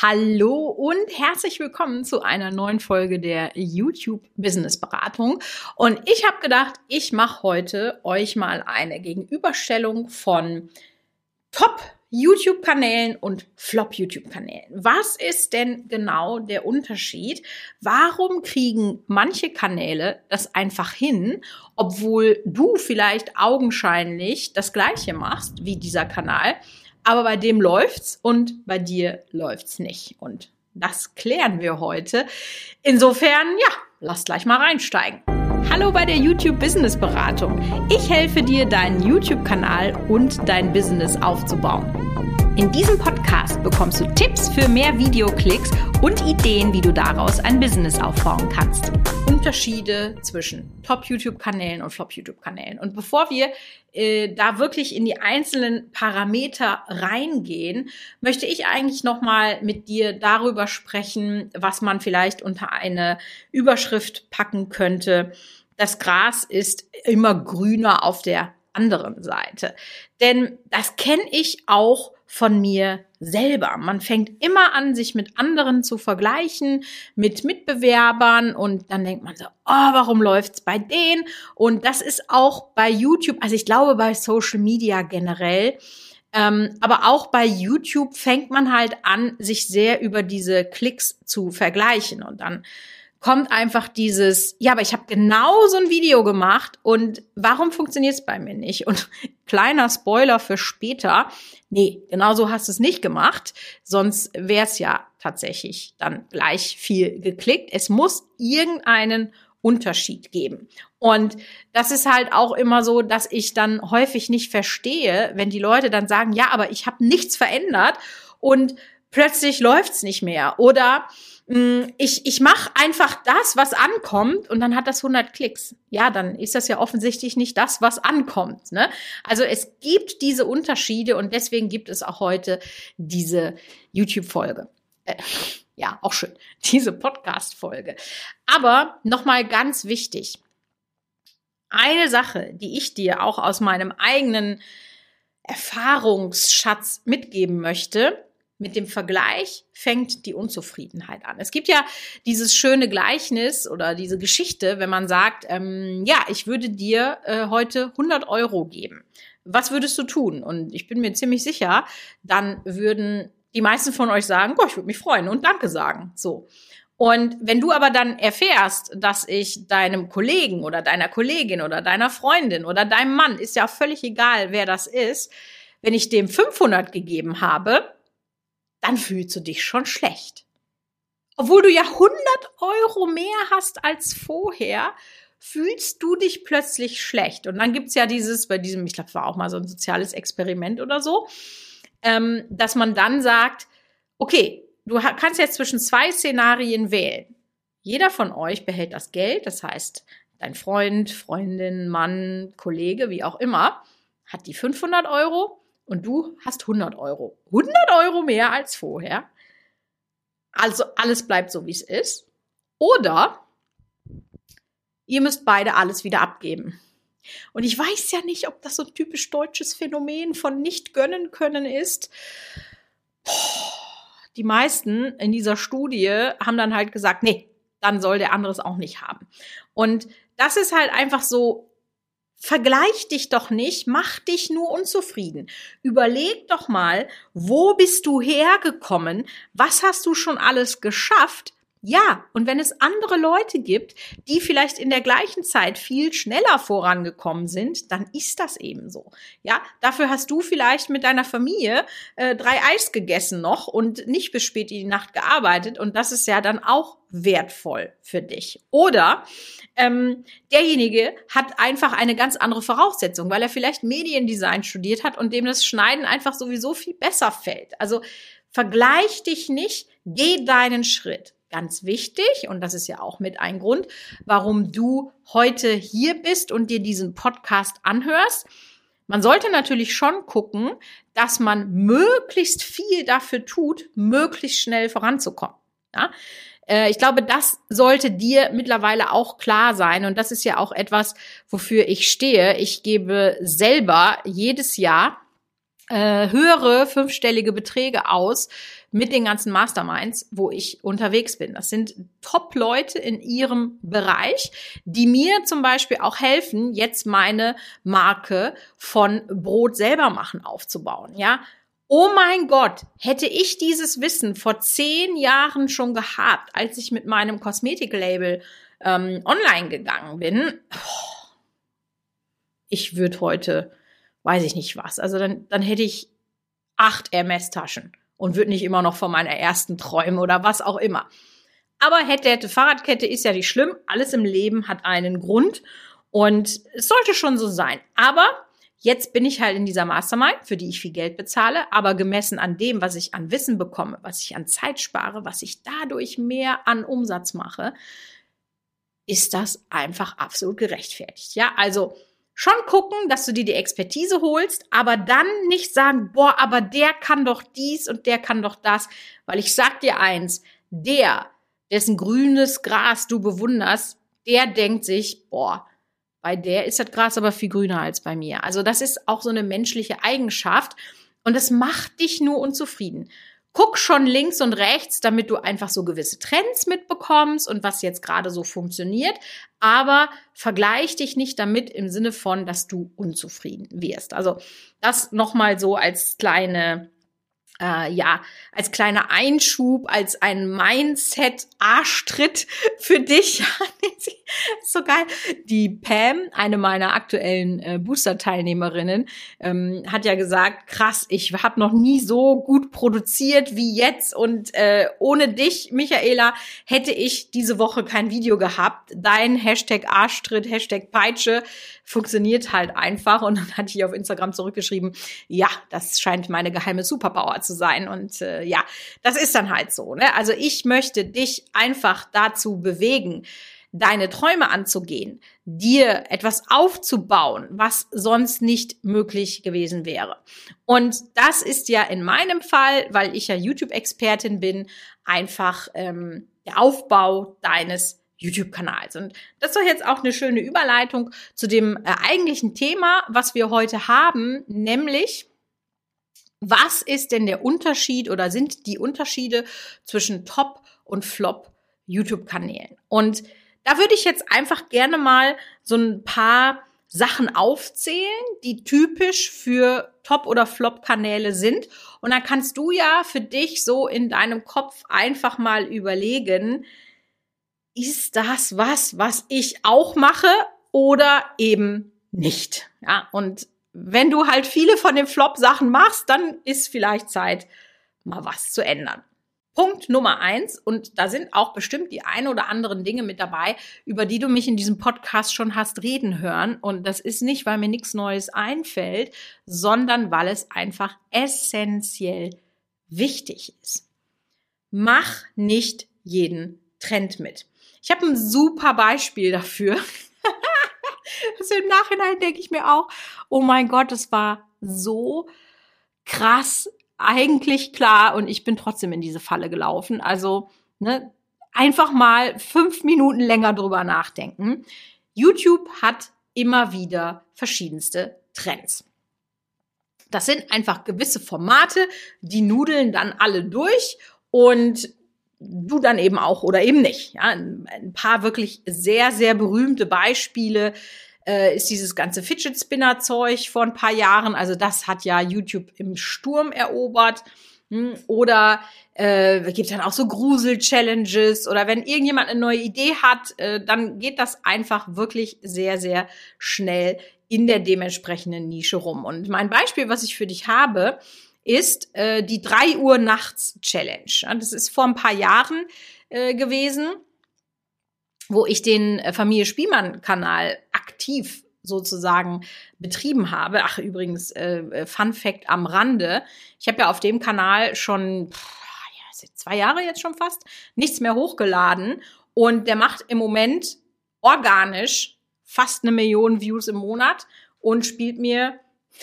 Hallo und herzlich willkommen zu einer neuen Folge der YouTube Business Beratung. Und ich habe gedacht, ich mache heute euch mal eine Gegenüberstellung von Top YouTube-Kanälen und Flop-YouTube-Kanälen. Was ist denn genau der Unterschied? Warum kriegen manche Kanäle das einfach hin, obwohl du vielleicht augenscheinlich das gleiche machst wie dieser Kanal? Aber bei dem läuft's und bei dir läuft's nicht. Und das klären wir heute. Insofern, ja, lass gleich mal reinsteigen. Hallo bei der YouTube Business Beratung. Ich helfe dir, deinen YouTube-Kanal und dein Business aufzubauen. In diesem Podcast bekommst du Tipps für mehr Videoklicks und Ideen, wie du daraus ein Business aufbauen kannst. Unterschiede zwischen Top-YouTube-Kanälen und Flop-YouTube-Kanälen. Und bevor wir äh, da wirklich in die einzelnen Parameter reingehen, möchte ich eigentlich nochmal mit dir darüber sprechen, was man vielleicht unter eine Überschrift packen könnte. Das Gras ist immer grüner auf der anderen Seite. Denn das kenne ich auch von mir selber. Man fängt immer an, sich mit anderen zu vergleichen, mit Mitbewerbern und dann denkt man so, oh, warum läuft's bei denen? Und das ist auch bei YouTube, also ich glaube bei Social Media generell, ähm, aber auch bei YouTube fängt man halt an, sich sehr über diese Klicks zu vergleichen und dann kommt einfach dieses, ja, aber ich habe genau so ein Video gemacht und warum funktioniert es bei mir nicht? Und kleiner Spoiler für später, nee, genau so hast du es nicht gemacht, sonst wäre es ja tatsächlich dann gleich viel geklickt. Es muss irgendeinen Unterschied geben. Und das ist halt auch immer so, dass ich dann häufig nicht verstehe, wenn die Leute dann sagen, ja, aber ich habe nichts verändert und plötzlich läuft's nicht mehr. Oder ich, ich mache einfach das, was ankommt und dann hat das 100 Klicks. Ja, dann ist das ja offensichtlich nicht das, was ankommt. Ne? Also es gibt diese Unterschiede und deswegen gibt es auch heute diese YouTube-Folge. Äh, ja, auch schön, diese Podcast-Folge. Aber nochmal ganz wichtig. Eine Sache, die ich dir auch aus meinem eigenen Erfahrungsschatz mitgeben möchte, mit dem Vergleich fängt die Unzufriedenheit an. Es gibt ja dieses schöne Gleichnis oder diese Geschichte, wenn man sagt, ähm, ja, ich würde dir äh, heute 100 Euro geben. Was würdest du tun? Und ich bin mir ziemlich sicher, dann würden die meisten von euch sagen, boah, ich würde mich freuen und Danke sagen. So. Und wenn du aber dann erfährst, dass ich deinem Kollegen oder deiner Kollegin oder deiner Freundin oder deinem Mann, ist ja völlig egal, wer das ist, wenn ich dem 500 gegeben habe, dann fühlst du dich schon schlecht. Obwohl du ja 100 Euro mehr hast als vorher, fühlst du dich plötzlich schlecht. Und dann gibt's ja dieses, bei diesem, ich glaube, war auch mal so ein soziales Experiment oder so, ähm, dass man dann sagt, okay, du kannst jetzt zwischen zwei Szenarien wählen. Jeder von euch behält das Geld, das heißt, dein Freund, Freundin, Mann, Kollege, wie auch immer, hat die 500 Euro und du hast 100 Euro. 100 Euro mehr als vorher. Also alles bleibt so, wie es ist. Oder ihr müsst beide alles wieder abgeben. Und ich weiß ja nicht, ob das so ein typisch deutsches Phänomen von nicht gönnen können ist. Die meisten in dieser Studie haben dann halt gesagt, nee, dann soll der andere es auch nicht haben. Und das ist halt einfach so Vergleich dich doch nicht, mach dich nur unzufrieden. Überleg doch mal, wo bist du hergekommen? Was hast du schon alles geschafft? Ja, und wenn es andere Leute gibt, die vielleicht in der gleichen Zeit viel schneller vorangekommen sind, dann ist das eben so. Ja, dafür hast du vielleicht mit deiner Familie äh, drei Eis gegessen noch und nicht bis spät in die Nacht gearbeitet und das ist ja dann auch wertvoll für dich. Oder ähm, derjenige hat einfach eine ganz andere Voraussetzung, weil er vielleicht Mediendesign studiert hat und dem das Schneiden einfach sowieso viel besser fällt. Also vergleich dich nicht, geh deinen Schritt. Ganz wichtig, und das ist ja auch mit ein Grund, warum du heute hier bist und dir diesen Podcast anhörst. Man sollte natürlich schon gucken, dass man möglichst viel dafür tut, möglichst schnell voranzukommen. Ja? Äh, ich glaube, das sollte dir mittlerweile auch klar sein. Und das ist ja auch etwas, wofür ich stehe. Ich gebe selber jedes Jahr äh, höhere fünfstellige Beträge aus mit den ganzen Masterminds, wo ich unterwegs bin. Das sind Top-Leute in ihrem Bereich, die mir zum Beispiel auch helfen, jetzt meine Marke von Brot selber machen aufzubauen. Ja, Oh mein Gott, hätte ich dieses Wissen vor zehn Jahren schon gehabt, als ich mit meinem Kosmetiklabel ähm, online gegangen bin, oh, ich würde heute, weiß ich nicht was, also dann, dann hätte ich acht Hermes-Taschen und würde nicht immer noch von meiner ersten träumen oder was auch immer. Aber hätte, hätte, Fahrradkette ist ja nicht schlimm. Alles im Leben hat einen Grund und es sollte schon so sein. Aber Jetzt bin ich halt in dieser Mastermind, für die ich viel Geld bezahle, aber gemessen an dem, was ich an Wissen bekomme, was ich an Zeit spare, was ich dadurch mehr an Umsatz mache, ist das einfach absolut gerechtfertigt. Ja, also schon gucken, dass du dir die Expertise holst, aber dann nicht sagen, boah, aber der kann doch dies und der kann doch das, weil ich sag dir eins, der, dessen grünes Gras du bewunderst, der denkt sich, boah, bei der ist das Gras aber viel grüner als bei mir. Also das ist auch so eine menschliche Eigenschaft und das macht dich nur unzufrieden. Guck schon links und rechts, damit du einfach so gewisse Trends mitbekommst und was jetzt gerade so funktioniert, aber vergleich dich nicht damit im Sinne von, dass du unzufrieden wirst. Also das nochmal so als kleine äh, ja, als kleiner Einschub, als ein Mindset-Arschtritt für dich. so geil. Die Pam, eine meiner aktuellen äh, Booster-Teilnehmerinnen, ähm, hat ja gesagt, krass, ich habe noch nie so gut produziert wie jetzt und äh, ohne dich, Michaela, hätte ich diese Woche kein Video gehabt. Dein Hashtag Arschtritt, Hashtag Peitsche funktioniert halt einfach. Und dann hatte ich auf Instagram zurückgeschrieben, ja, das scheint meine geheime Superpower zu sein. Und äh, ja, das ist dann halt so. Ne? Also ich möchte dich einfach dazu bewegen, deine Träume anzugehen, dir etwas aufzubauen, was sonst nicht möglich gewesen wäre. Und das ist ja in meinem Fall, weil ich ja YouTube-Expertin bin, einfach ähm, der Aufbau deines YouTube-Kanals. Und das doch jetzt auch eine schöne Überleitung zu dem äh, eigentlichen Thema, was wir heute haben, nämlich was ist denn der Unterschied oder sind die Unterschiede zwischen Top und Flop YouTube-Kanälen? Und da würde ich jetzt einfach gerne mal so ein paar Sachen aufzählen, die typisch für Top- oder Flop-Kanäle sind. Und dann kannst du ja für dich so in deinem Kopf einfach mal überlegen, ist das was, was ich auch mache oder eben nicht? Ja, und wenn du halt viele von den Flop-Sachen machst, dann ist vielleicht Zeit, mal was zu ändern. Punkt Nummer eins, und da sind auch bestimmt die ein oder anderen Dinge mit dabei, über die du mich in diesem Podcast schon hast reden hören. Und das ist nicht, weil mir nichts Neues einfällt, sondern weil es einfach essentiell wichtig ist. Mach nicht jeden Trend mit. Ich habe ein super Beispiel dafür. also im Nachhinein denke ich mir auch, oh mein Gott, es war so krass, eigentlich klar und ich bin trotzdem in diese Falle gelaufen. Also ne, einfach mal fünf Minuten länger drüber nachdenken. YouTube hat immer wieder verschiedenste Trends. Das sind einfach gewisse Formate, die nudeln dann alle durch und du dann eben auch oder eben nicht. Ja, ein paar wirklich sehr, sehr berühmte Beispiele äh, ist dieses ganze Fidget Spinner Zeug vor ein paar Jahren. Also das hat ja YouTube im Sturm erobert. Hm, oder äh, gibt dann auch so Grusel-Challenges oder wenn irgendjemand eine neue Idee hat, äh, dann geht das einfach wirklich sehr, sehr schnell in der dementsprechenden Nische rum. Und mein Beispiel, was ich für dich habe, ist äh, die 3 Uhr nachts Challenge. Das ist vor ein paar Jahren äh, gewesen, wo ich den äh, Familie Spielmann Kanal aktiv sozusagen betrieben habe. Ach, übrigens, äh, äh, Fun Fact am Rande. Ich habe ja auf dem Kanal schon pff, zwei Jahre jetzt schon fast nichts mehr hochgeladen. Und der macht im Moment organisch fast eine Million Views im Monat und spielt mir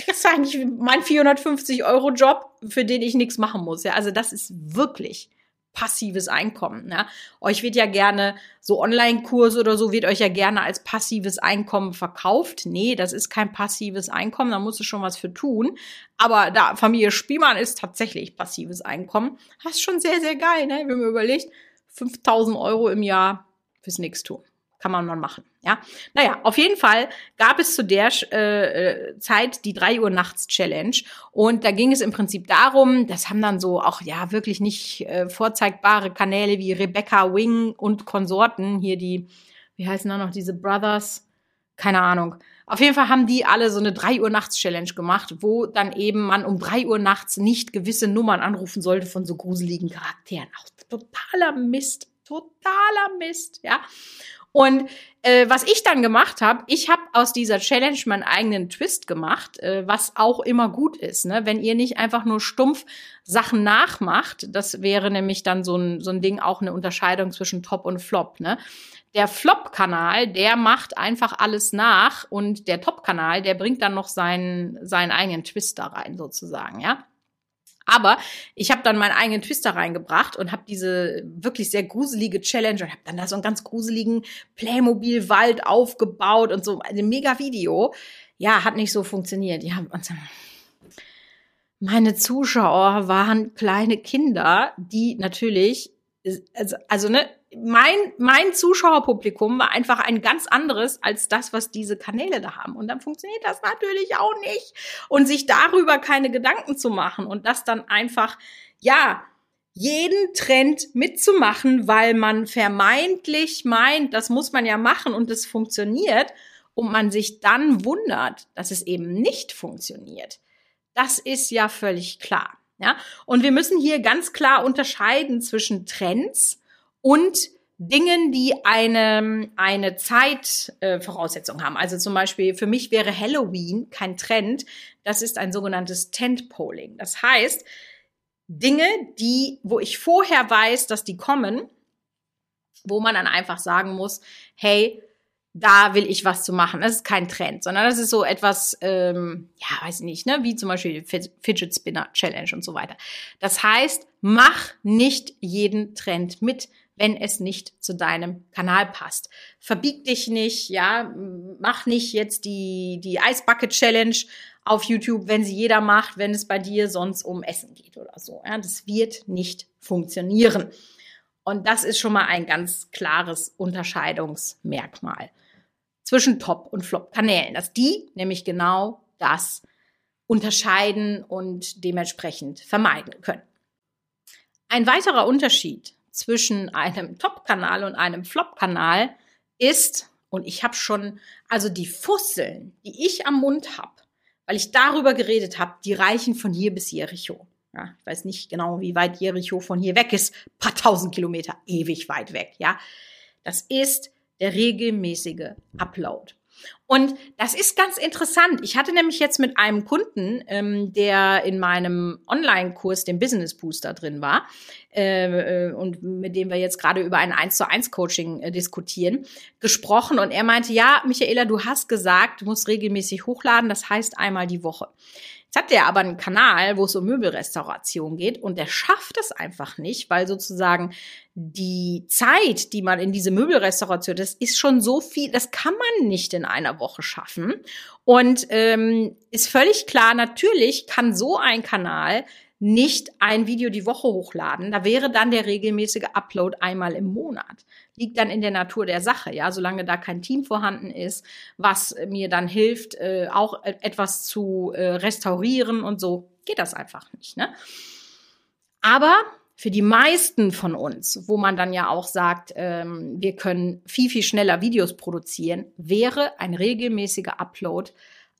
das ist eigentlich mein 450 Euro Job, für den ich nichts machen muss. Ja, also das ist wirklich passives Einkommen. Ja? Euch wird ja gerne so Online-Kurse oder so wird euch ja gerne als passives Einkommen verkauft. Nee, das ist kein passives Einkommen, da musst du schon was für tun. Aber da Familie Spielmann ist tatsächlich passives Einkommen. Das ist schon sehr, sehr geil, ne? wenn man überlegt, 5000 Euro im Jahr fürs Nix tun kann man mal machen. Ja, naja, auf jeden Fall gab es zu der äh, äh Zeit die 3 Uhr nachts Challenge und da ging es im Prinzip darum, das haben dann so auch ja wirklich nicht äh, vorzeigbare Kanäle wie Rebecca Wing und Konsorten, hier die, wie heißen da noch diese Brothers, keine Ahnung. Auf jeden Fall haben die alle so eine 3 Uhr nachts Challenge gemacht, wo dann eben man um 3 Uhr nachts nicht gewisse Nummern anrufen sollte von so gruseligen Charakteren. Auch totaler Mist, totaler Mist, ja. Und äh, was ich dann gemacht habe, ich habe aus dieser Challenge meinen eigenen Twist gemacht, äh, was auch immer gut ist. Ne? Wenn ihr nicht einfach nur stumpf Sachen nachmacht, das wäre nämlich dann so ein, so ein Ding auch eine Unterscheidung zwischen Top und Flop. Ne? Der Flop-Kanal, der macht einfach alles nach und der Top-Kanal, der bringt dann noch seinen, seinen eigenen Twist da rein sozusagen, ja. Aber ich habe dann meinen eigenen Twister reingebracht und habe diese wirklich sehr gruselige Challenge und habe dann da so einen ganz gruseligen Playmobil-Wald aufgebaut und so ein mega Video. Ja, hat nicht so funktioniert. Ja, und meine Zuschauer waren kleine Kinder, die natürlich, also, also ne, mein, mein Zuschauerpublikum war einfach ein ganz anderes als das, was diese Kanäle da haben. Und dann funktioniert das natürlich auch nicht. Und sich darüber keine Gedanken zu machen und das dann einfach, ja, jeden Trend mitzumachen, weil man vermeintlich meint, das muss man ja machen und es funktioniert und man sich dann wundert, dass es eben nicht funktioniert. Das ist ja völlig klar. Ja, und wir müssen hier ganz klar unterscheiden zwischen Trends und Dingen, die eine, eine Zeitvoraussetzung äh, haben. Also zum Beispiel, für mich wäre Halloween kein Trend. Das ist ein sogenanntes Tentpoling. Das heißt, Dinge, die, wo ich vorher weiß, dass die kommen, wo man dann einfach sagen muss, hey, da will ich was zu machen. Das ist kein Trend, sondern das ist so etwas, ähm, ja, weiß ich nicht, ne, wie zum Beispiel die Fidget Spinner Challenge und so weiter. Das heißt, mach nicht jeden Trend mit wenn es nicht zu deinem Kanal passt. Verbieg dich nicht, ja, mach nicht jetzt die, die Eisbucket Challenge auf YouTube, wenn sie jeder macht, wenn es bei dir sonst um Essen geht oder so. Ja, das wird nicht funktionieren. Und das ist schon mal ein ganz klares Unterscheidungsmerkmal zwischen Top- und Flop-Kanälen, dass die nämlich genau das unterscheiden und dementsprechend vermeiden können. Ein weiterer Unterschied zwischen einem Top-Kanal und einem Flop-Kanal ist, und ich habe schon, also die Fusseln, die ich am Mund habe, weil ich darüber geredet habe, die reichen von hier bis Jericho. Ja, ich weiß nicht genau, wie weit Jericho von hier weg ist. Ein paar tausend Kilometer, ewig weit weg. Ja, das ist der regelmäßige Upload. Und das ist ganz interessant. Ich hatte nämlich jetzt mit einem Kunden, ähm, der in meinem Online-Kurs, dem Business Booster drin war, äh, äh, und mit dem wir jetzt gerade über ein 1 zu 1 Coaching äh, diskutieren, gesprochen. Und er meinte, ja, Michaela, du hast gesagt, du musst regelmäßig hochladen, das heißt einmal die Woche. Jetzt hat der aber einen Kanal, wo es um Möbelrestauration geht und der schafft es einfach nicht, weil sozusagen die Zeit, die man in diese Möbelrestauration, das ist schon so viel, das kann man nicht in einer Woche schaffen. Und ähm, ist völlig klar, natürlich kann so ein Kanal nicht ein Video die Woche hochladen. Da wäre dann der regelmäßige Upload einmal im Monat. Liegt dann in der Natur der Sache, ja, solange da kein Team vorhanden ist, was mir dann hilft, äh, auch etwas zu äh, restaurieren und so, geht das einfach nicht. Ne? Aber für die meisten von uns, wo man dann ja auch sagt, ähm, wir können viel, viel schneller Videos produzieren, wäre ein regelmäßiger Upload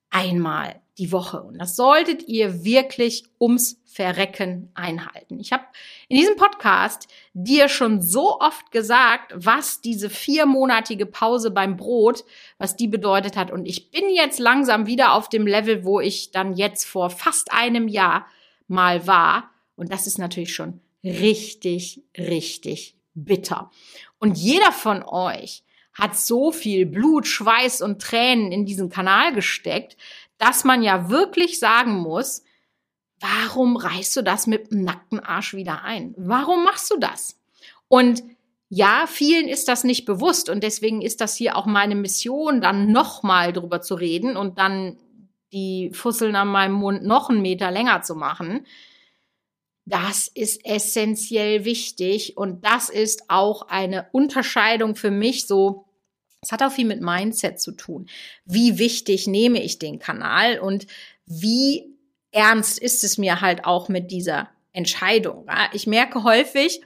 einmal die Woche. Und das solltet ihr wirklich ums Verrecken einhalten. Ich habe in diesem Podcast dir schon so oft gesagt, was diese viermonatige Pause beim Brot, was die bedeutet hat. Und ich bin jetzt langsam wieder auf dem Level, wo ich dann jetzt vor fast einem Jahr mal war. Und das ist natürlich schon richtig, richtig bitter. Und jeder von euch hat so viel Blut, Schweiß und Tränen in diesen Kanal gesteckt, dass man ja wirklich sagen muss, warum reißt du das mit dem nackten Arsch wieder ein? Warum machst du das? Und ja, vielen ist das nicht bewusst und deswegen ist das hier auch meine Mission, dann nochmal drüber zu reden und dann die Fusseln an meinem Mund noch einen Meter länger zu machen. Das ist essentiell wichtig und das ist auch eine Unterscheidung für mich so. Es hat auch viel mit Mindset zu tun. Wie wichtig nehme ich den Kanal und wie ernst ist es mir halt auch mit dieser Entscheidung. Ich merke häufig,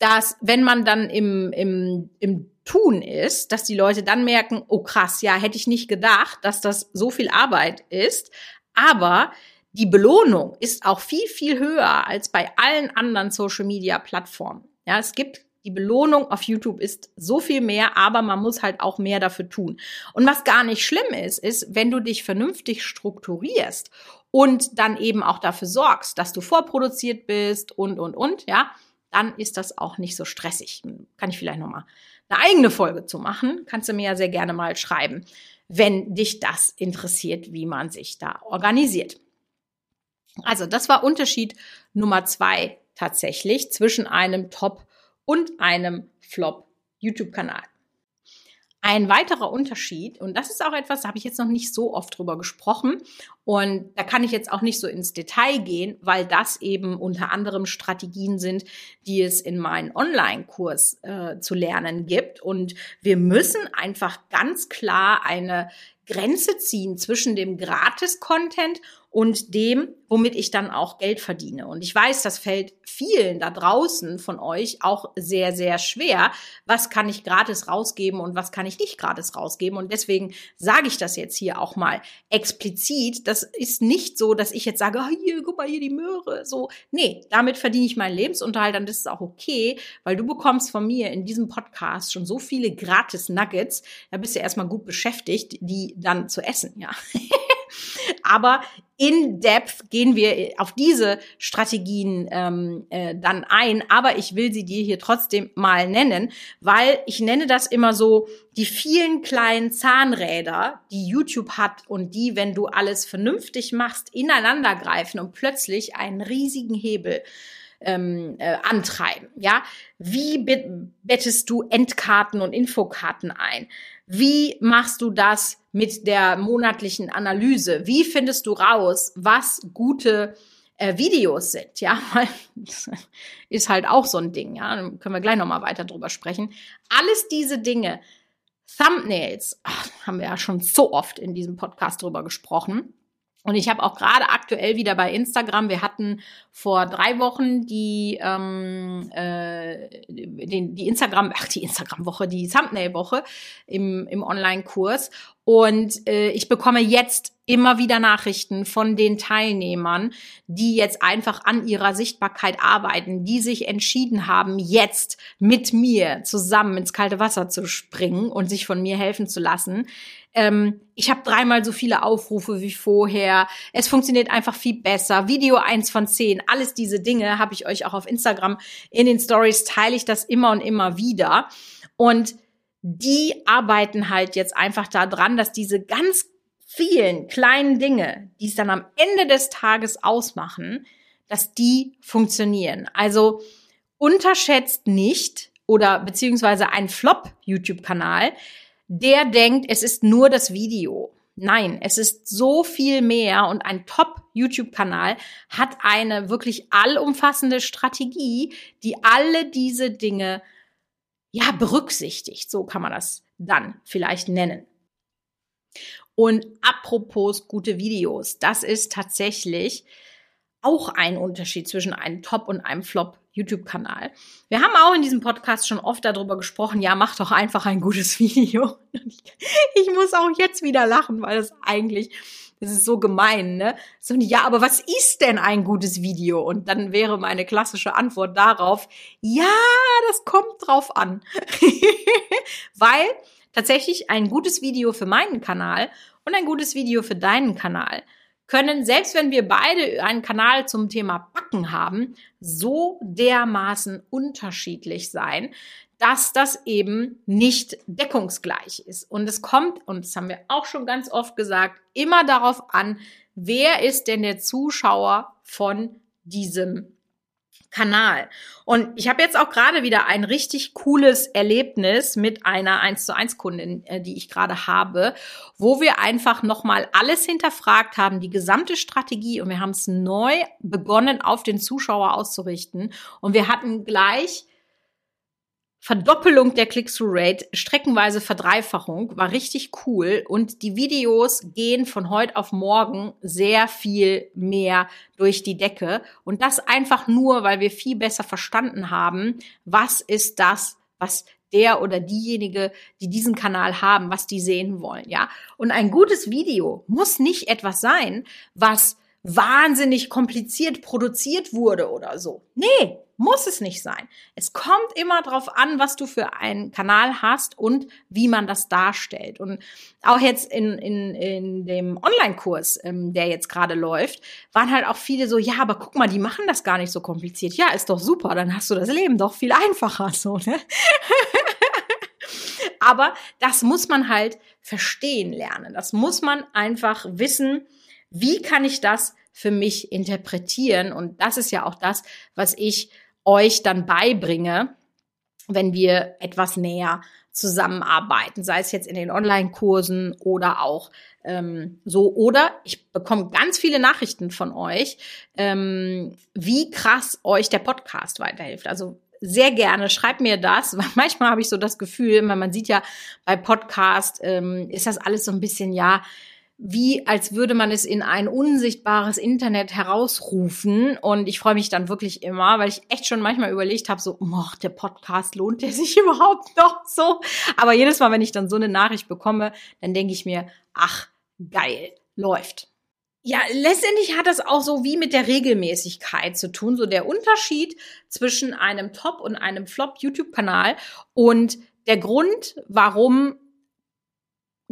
dass wenn man dann im, im, im Tun ist, dass die Leute dann merken, oh krass, ja, hätte ich nicht gedacht, dass das so viel Arbeit ist. Aber die Belohnung ist auch viel, viel höher als bei allen anderen Social-Media-Plattformen. Ja, es gibt die Belohnung auf YouTube ist so viel mehr, aber man muss halt auch mehr dafür tun. Und was gar nicht schlimm ist, ist, wenn du dich vernünftig strukturierst und dann eben auch dafür sorgst, dass du vorproduziert bist und, und, und, ja, dann ist das auch nicht so stressig. Kann ich vielleicht nochmal eine eigene Folge zu machen. Kannst du mir ja sehr gerne mal schreiben, wenn dich das interessiert, wie man sich da organisiert. Also das war Unterschied Nummer zwei tatsächlich zwischen einem Top und einem Flop YouTube-Kanal. Ein weiterer Unterschied, und das ist auch etwas, da habe ich jetzt noch nicht so oft drüber gesprochen, und da kann ich jetzt auch nicht so ins Detail gehen, weil das eben unter anderem Strategien sind, die es in meinem Online-Kurs äh, zu lernen gibt. Und wir müssen einfach ganz klar eine Grenze ziehen zwischen dem Gratis-Content und dem, womit ich dann auch Geld verdiene. Und ich weiß, das fällt vielen da draußen von euch auch sehr, sehr schwer. Was kann ich gratis rausgeben und was kann ich nicht gratis rausgeben? Und deswegen sage ich das jetzt hier auch mal explizit. Das ist nicht so, dass ich jetzt sage, oh, hier, guck mal hier die Möhre. So, nee, damit verdiene ich meinen Lebensunterhalt und das ist auch okay, weil du bekommst von mir in diesem Podcast schon so viele gratis Nuggets. Da bist du erstmal gut beschäftigt, die dann zu essen, ja. Aber in depth gehen wir auf diese Strategien ähm, äh, dann ein. Aber ich will sie dir hier trotzdem mal nennen, weil ich nenne das immer so die vielen kleinen Zahnräder, die YouTube hat und die, wenn du alles vernünftig machst, ineinander greifen und plötzlich einen riesigen Hebel ähm, äh, antreiben. Ja, wie bettest du Endkarten und Infokarten ein? Wie machst du das mit der monatlichen Analyse? Wie findest du raus, was gute äh, Videos sind? Ja, ist halt auch so ein Ding. Ja, Dann können wir gleich noch mal weiter drüber sprechen. Alles diese Dinge, Thumbnails, ach, haben wir ja schon so oft in diesem Podcast drüber gesprochen. Und ich habe auch gerade aktuell wieder bei Instagram, wir hatten vor drei Wochen die, ähm, äh, den, die Instagram, ach die Instagram-Woche, die Thumbnail-Woche im, im Online-Kurs. Und äh, ich bekomme jetzt immer wieder Nachrichten von den Teilnehmern, die jetzt einfach an ihrer Sichtbarkeit arbeiten, die sich entschieden haben, jetzt mit mir zusammen ins kalte Wasser zu springen und sich von mir helfen zu lassen. Ähm, ich habe dreimal so viele Aufrufe wie vorher. Es funktioniert einfach viel besser. Video eins von zehn. Alles diese Dinge habe ich euch auch auf Instagram in den Stories teile ich das immer und immer wieder. Und die arbeiten halt jetzt einfach da dran, dass diese ganz vielen kleinen Dinge, die es dann am Ende des Tages ausmachen, dass die funktionieren. Also unterschätzt nicht oder beziehungsweise ein Flop-YouTube-Kanal, der denkt, es ist nur das Video. Nein, es ist so viel mehr und ein Top-YouTube-Kanal hat eine wirklich allumfassende Strategie, die alle diese Dinge ja, berücksichtigt. So kann man das dann vielleicht nennen. Und apropos gute Videos, das ist tatsächlich auch ein Unterschied zwischen einem Top- und einem Flop-YouTube-Kanal. Wir haben auch in diesem Podcast schon oft darüber gesprochen, ja, mach doch einfach ein gutes Video. Ich, muss auch jetzt wieder lachen, weil das eigentlich das ist so gemein, ne? So, ja, aber was ist denn ein gutes Video? Und dann wäre meine klassische Antwort darauf, ja, das kommt drauf an. Weil tatsächlich ein gutes Video für meinen Kanal und ein gutes Video für deinen Kanal können, selbst wenn wir beide einen Kanal zum Thema Backen haben, so dermaßen unterschiedlich sein, dass das eben nicht deckungsgleich ist. Und es kommt, und das haben wir auch schon ganz oft gesagt, immer darauf an, wer ist denn der Zuschauer von diesem Kanal. Und ich habe jetzt auch gerade wieder ein richtig cooles Erlebnis mit einer 1 zu 1 Kundin, äh, die ich gerade habe, wo wir einfach nochmal alles hinterfragt haben, die gesamte Strategie und wir haben es neu begonnen auf den Zuschauer auszurichten und wir hatten gleich Verdoppelung der Click-Through-Rate, streckenweise Verdreifachung, war richtig cool. Und die Videos gehen von heute auf morgen sehr viel mehr durch die Decke. Und das einfach nur, weil wir viel besser verstanden haben, was ist das, was der oder diejenige, die diesen Kanal haben, was die sehen wollen, ja. Und ein gutes Video muss nicht etwas sein, was wahnsinnig kompliziert produziert wurde oder so. Nee, muss es nicht sein. Es kommt immer darauf an, was du für einen Kanal hast und wie man das darstellt. Und auch jetzt in, in, in dem Online-Kurs, ähm, der jetzt gerade läuft, waren halt auch viele so, ja, aber guck mal, die machen das gar nicht so kompliziert. Ja, ist doch super, dann hast du das Leben doch viel einfacher. So, ne? aber das muss man halt verstehen lernen. Das muss man einfach wissen, wie kann ich das für mich interpretieren? Und das ist ja auch das, was ich euch dann beibringe, wenn wir etwas näher zusammenarbeiten, sei es jetzt in den Online-Kursen oder auch ähm, so. Oder ich bekomme ganz viele Nachrichten von euch, ähm, wie krass euch der Podcast weiterhilft. Also sehr gerne, schreibt mir das, weil manchmal habe ich so das Gefühl, weil man sieht ja bei Podcast, ähm, ist das alles so ein bisschen, ja, wie als würde man es in ein unsichtbares Internet herausrufen. Und ich freue mich dann wirklich immer, weil ich echt schon manchmal überlegt habe, so, oh, der Podcast lohnt der sich überhaupt noch so? Aber jedes Mal, wenn ich dann so eine Nachricht bekomme, dann denke ich mir, ach, geil, läuft. Ja, letztendlich hat das auch so wie mit der Regelmäßigkeit zu tun, so der Unterschied zwischen einem Top- und einem Flop-YouTube-Kanal und der Grund, warum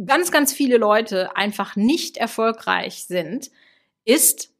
ganz, ganz viele Leute einfach nicht erfolgreich sind, ist,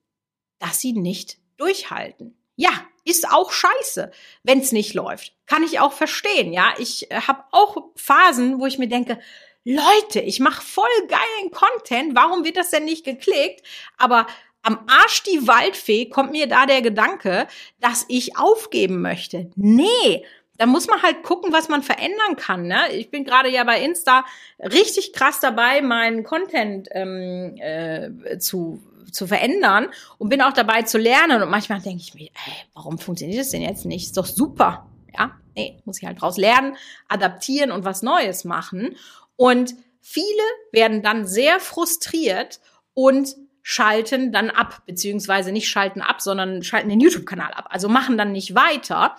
dass sie nicht durchhalten. Ja, ist auch scheiße, wenn es nicht läuft. Kann ich auch verstehen, ja. Ich äh, habe auch Phasen, wo ich mir denke, Leute, ich mache voll geilen Content, warum wird das denn nicht geklickt? Aber am Arsch die Waldfee kommt mir da der Gedanke, dass ich aufgeben möchte. Nee, da muss man halt gucken, was man verändern kann. Ne? Ich bin gerade ja bei Insta richtig krass dabei, meinen Content ähm, äh, zu zu verändern und bin auch dabei zu lernen. Und manchmal denke ich mir, ey, warum funktioniert das denn jetzt nicht? Ist doch super. Ja, nee, muss ich halt draus lernen, adaptieren und was Neues machen. Und viele werden dann sehr frustriert und schalten dann ab, beziehungsweise nicht schalten ab, sondern schalten den YouTube-Kanal ab. Also machen dann nicht weiter.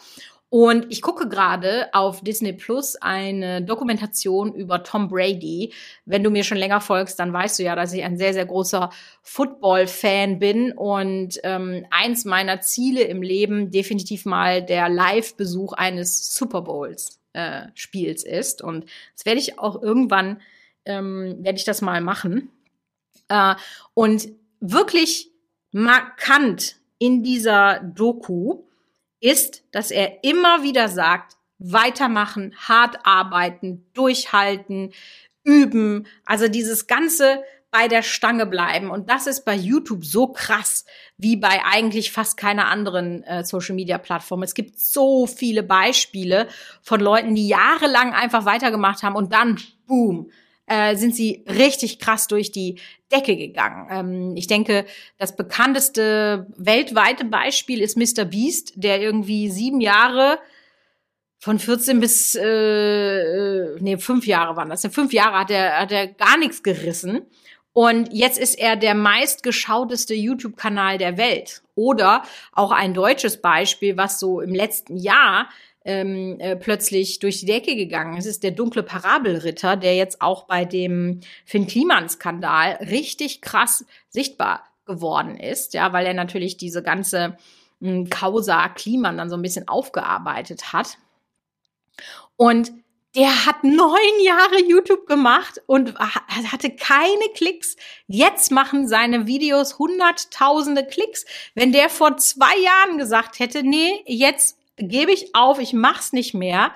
Und ich gucke gerade auf Disney Plus eine Dokumentation über Tom Brady. Wenn du mir schon länger folgst, dann weißt du ja, dass ich ein sehr, sehr großer Football-Fan bin und ähm, eins meiner Ziele im Leben definitiv mal der Live-Besuch eines Super Bowls äh, Spiels ist. Und das werde ich auch irgendwann, ähm, werde ich das mal machen. Äh, und wirklich markant in dieser Doku ist, dass er immer wieder sagt, weitermachen, hart arbeiten, durchhalten, üben. Also dieses ganze bei der Stange bleiben. Und das ist bei YouTube so krass wie bei eigentlich fast keiner anderen äh, Social-Media-Plattform. Es gibt so viele Beispiele von Leuten, die jahrelang einfach weitergemacht haben und dann, boom, äh, sind sie richtig krass durch die Decke gegangen. Ähm, ich denke, das bekannteste weltweite Beispiel ist Mr. Beast, der irgendwie sieben Jahre von 14 bis äh, äh, nee, fünf Jahre waren das. Fünf Jahre hat er, hat er gar nichts gerissen. Und jetzt ist er der meistgeschauteste YouTube-Kanal der Welt. Oder auch ein deutsches Beispiel, was so im letzten Jahr ähm, äh, plötzlich durch die Decke gegangen. Es ist der dunkle Parabelritter, der jetzt auch bei dem Finn Kliman-Skandal richtig krass sichtbar geworden ist, ja, weil er natürlich diese ganze äh, Causa Kliman dann so ein bisschen aufgearbeitet hat. Und der hat neun Jahre YouTube gemacht und hatte keine Klicks. Jetzt machen seine Videos hunderttausende Klicks. Wenn der vor zwei Jahren gesagt hätte, nee, jetzt gebe ich auf, ich mach's nicht mehr,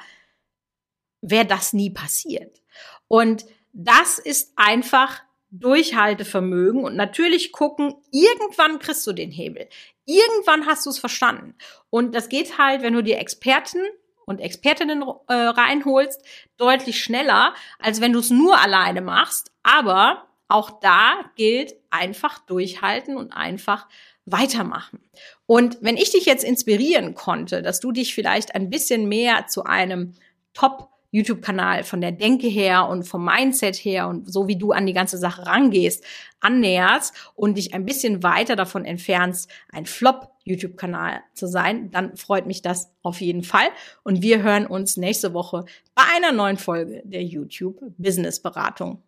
wäre das nie passiert. Und das ist einfach Durchhaltevermögen und natürlich gucken, irgendwann kriegst du den Hebel. Irgendwann hast du es verstanden. Und das geht halt, wenn du dir Experten und Expertinnen äh, reinholst, deutlich schneller, als wenn du es nur alleine machst. Aber auch da gilt einfach durchhalten und einfach weitermachen. Und wenn ich dich jetzt inspirieren konnte, dass du dich vielleicht ein bisschen mehr zu einem Top YouTube-Kanal von der Denke her und vom Mindset her und so wie du an die ganze Sache rangehst, annäherst und dich ein bisschen weiter davon entfernst, ein Flop-YouTube-Kanal zu sein, dann freut mich das auf jeden Fall. Und wir hören uns nächste Woche bei einer neuen Folge der YouTube Business Beratung.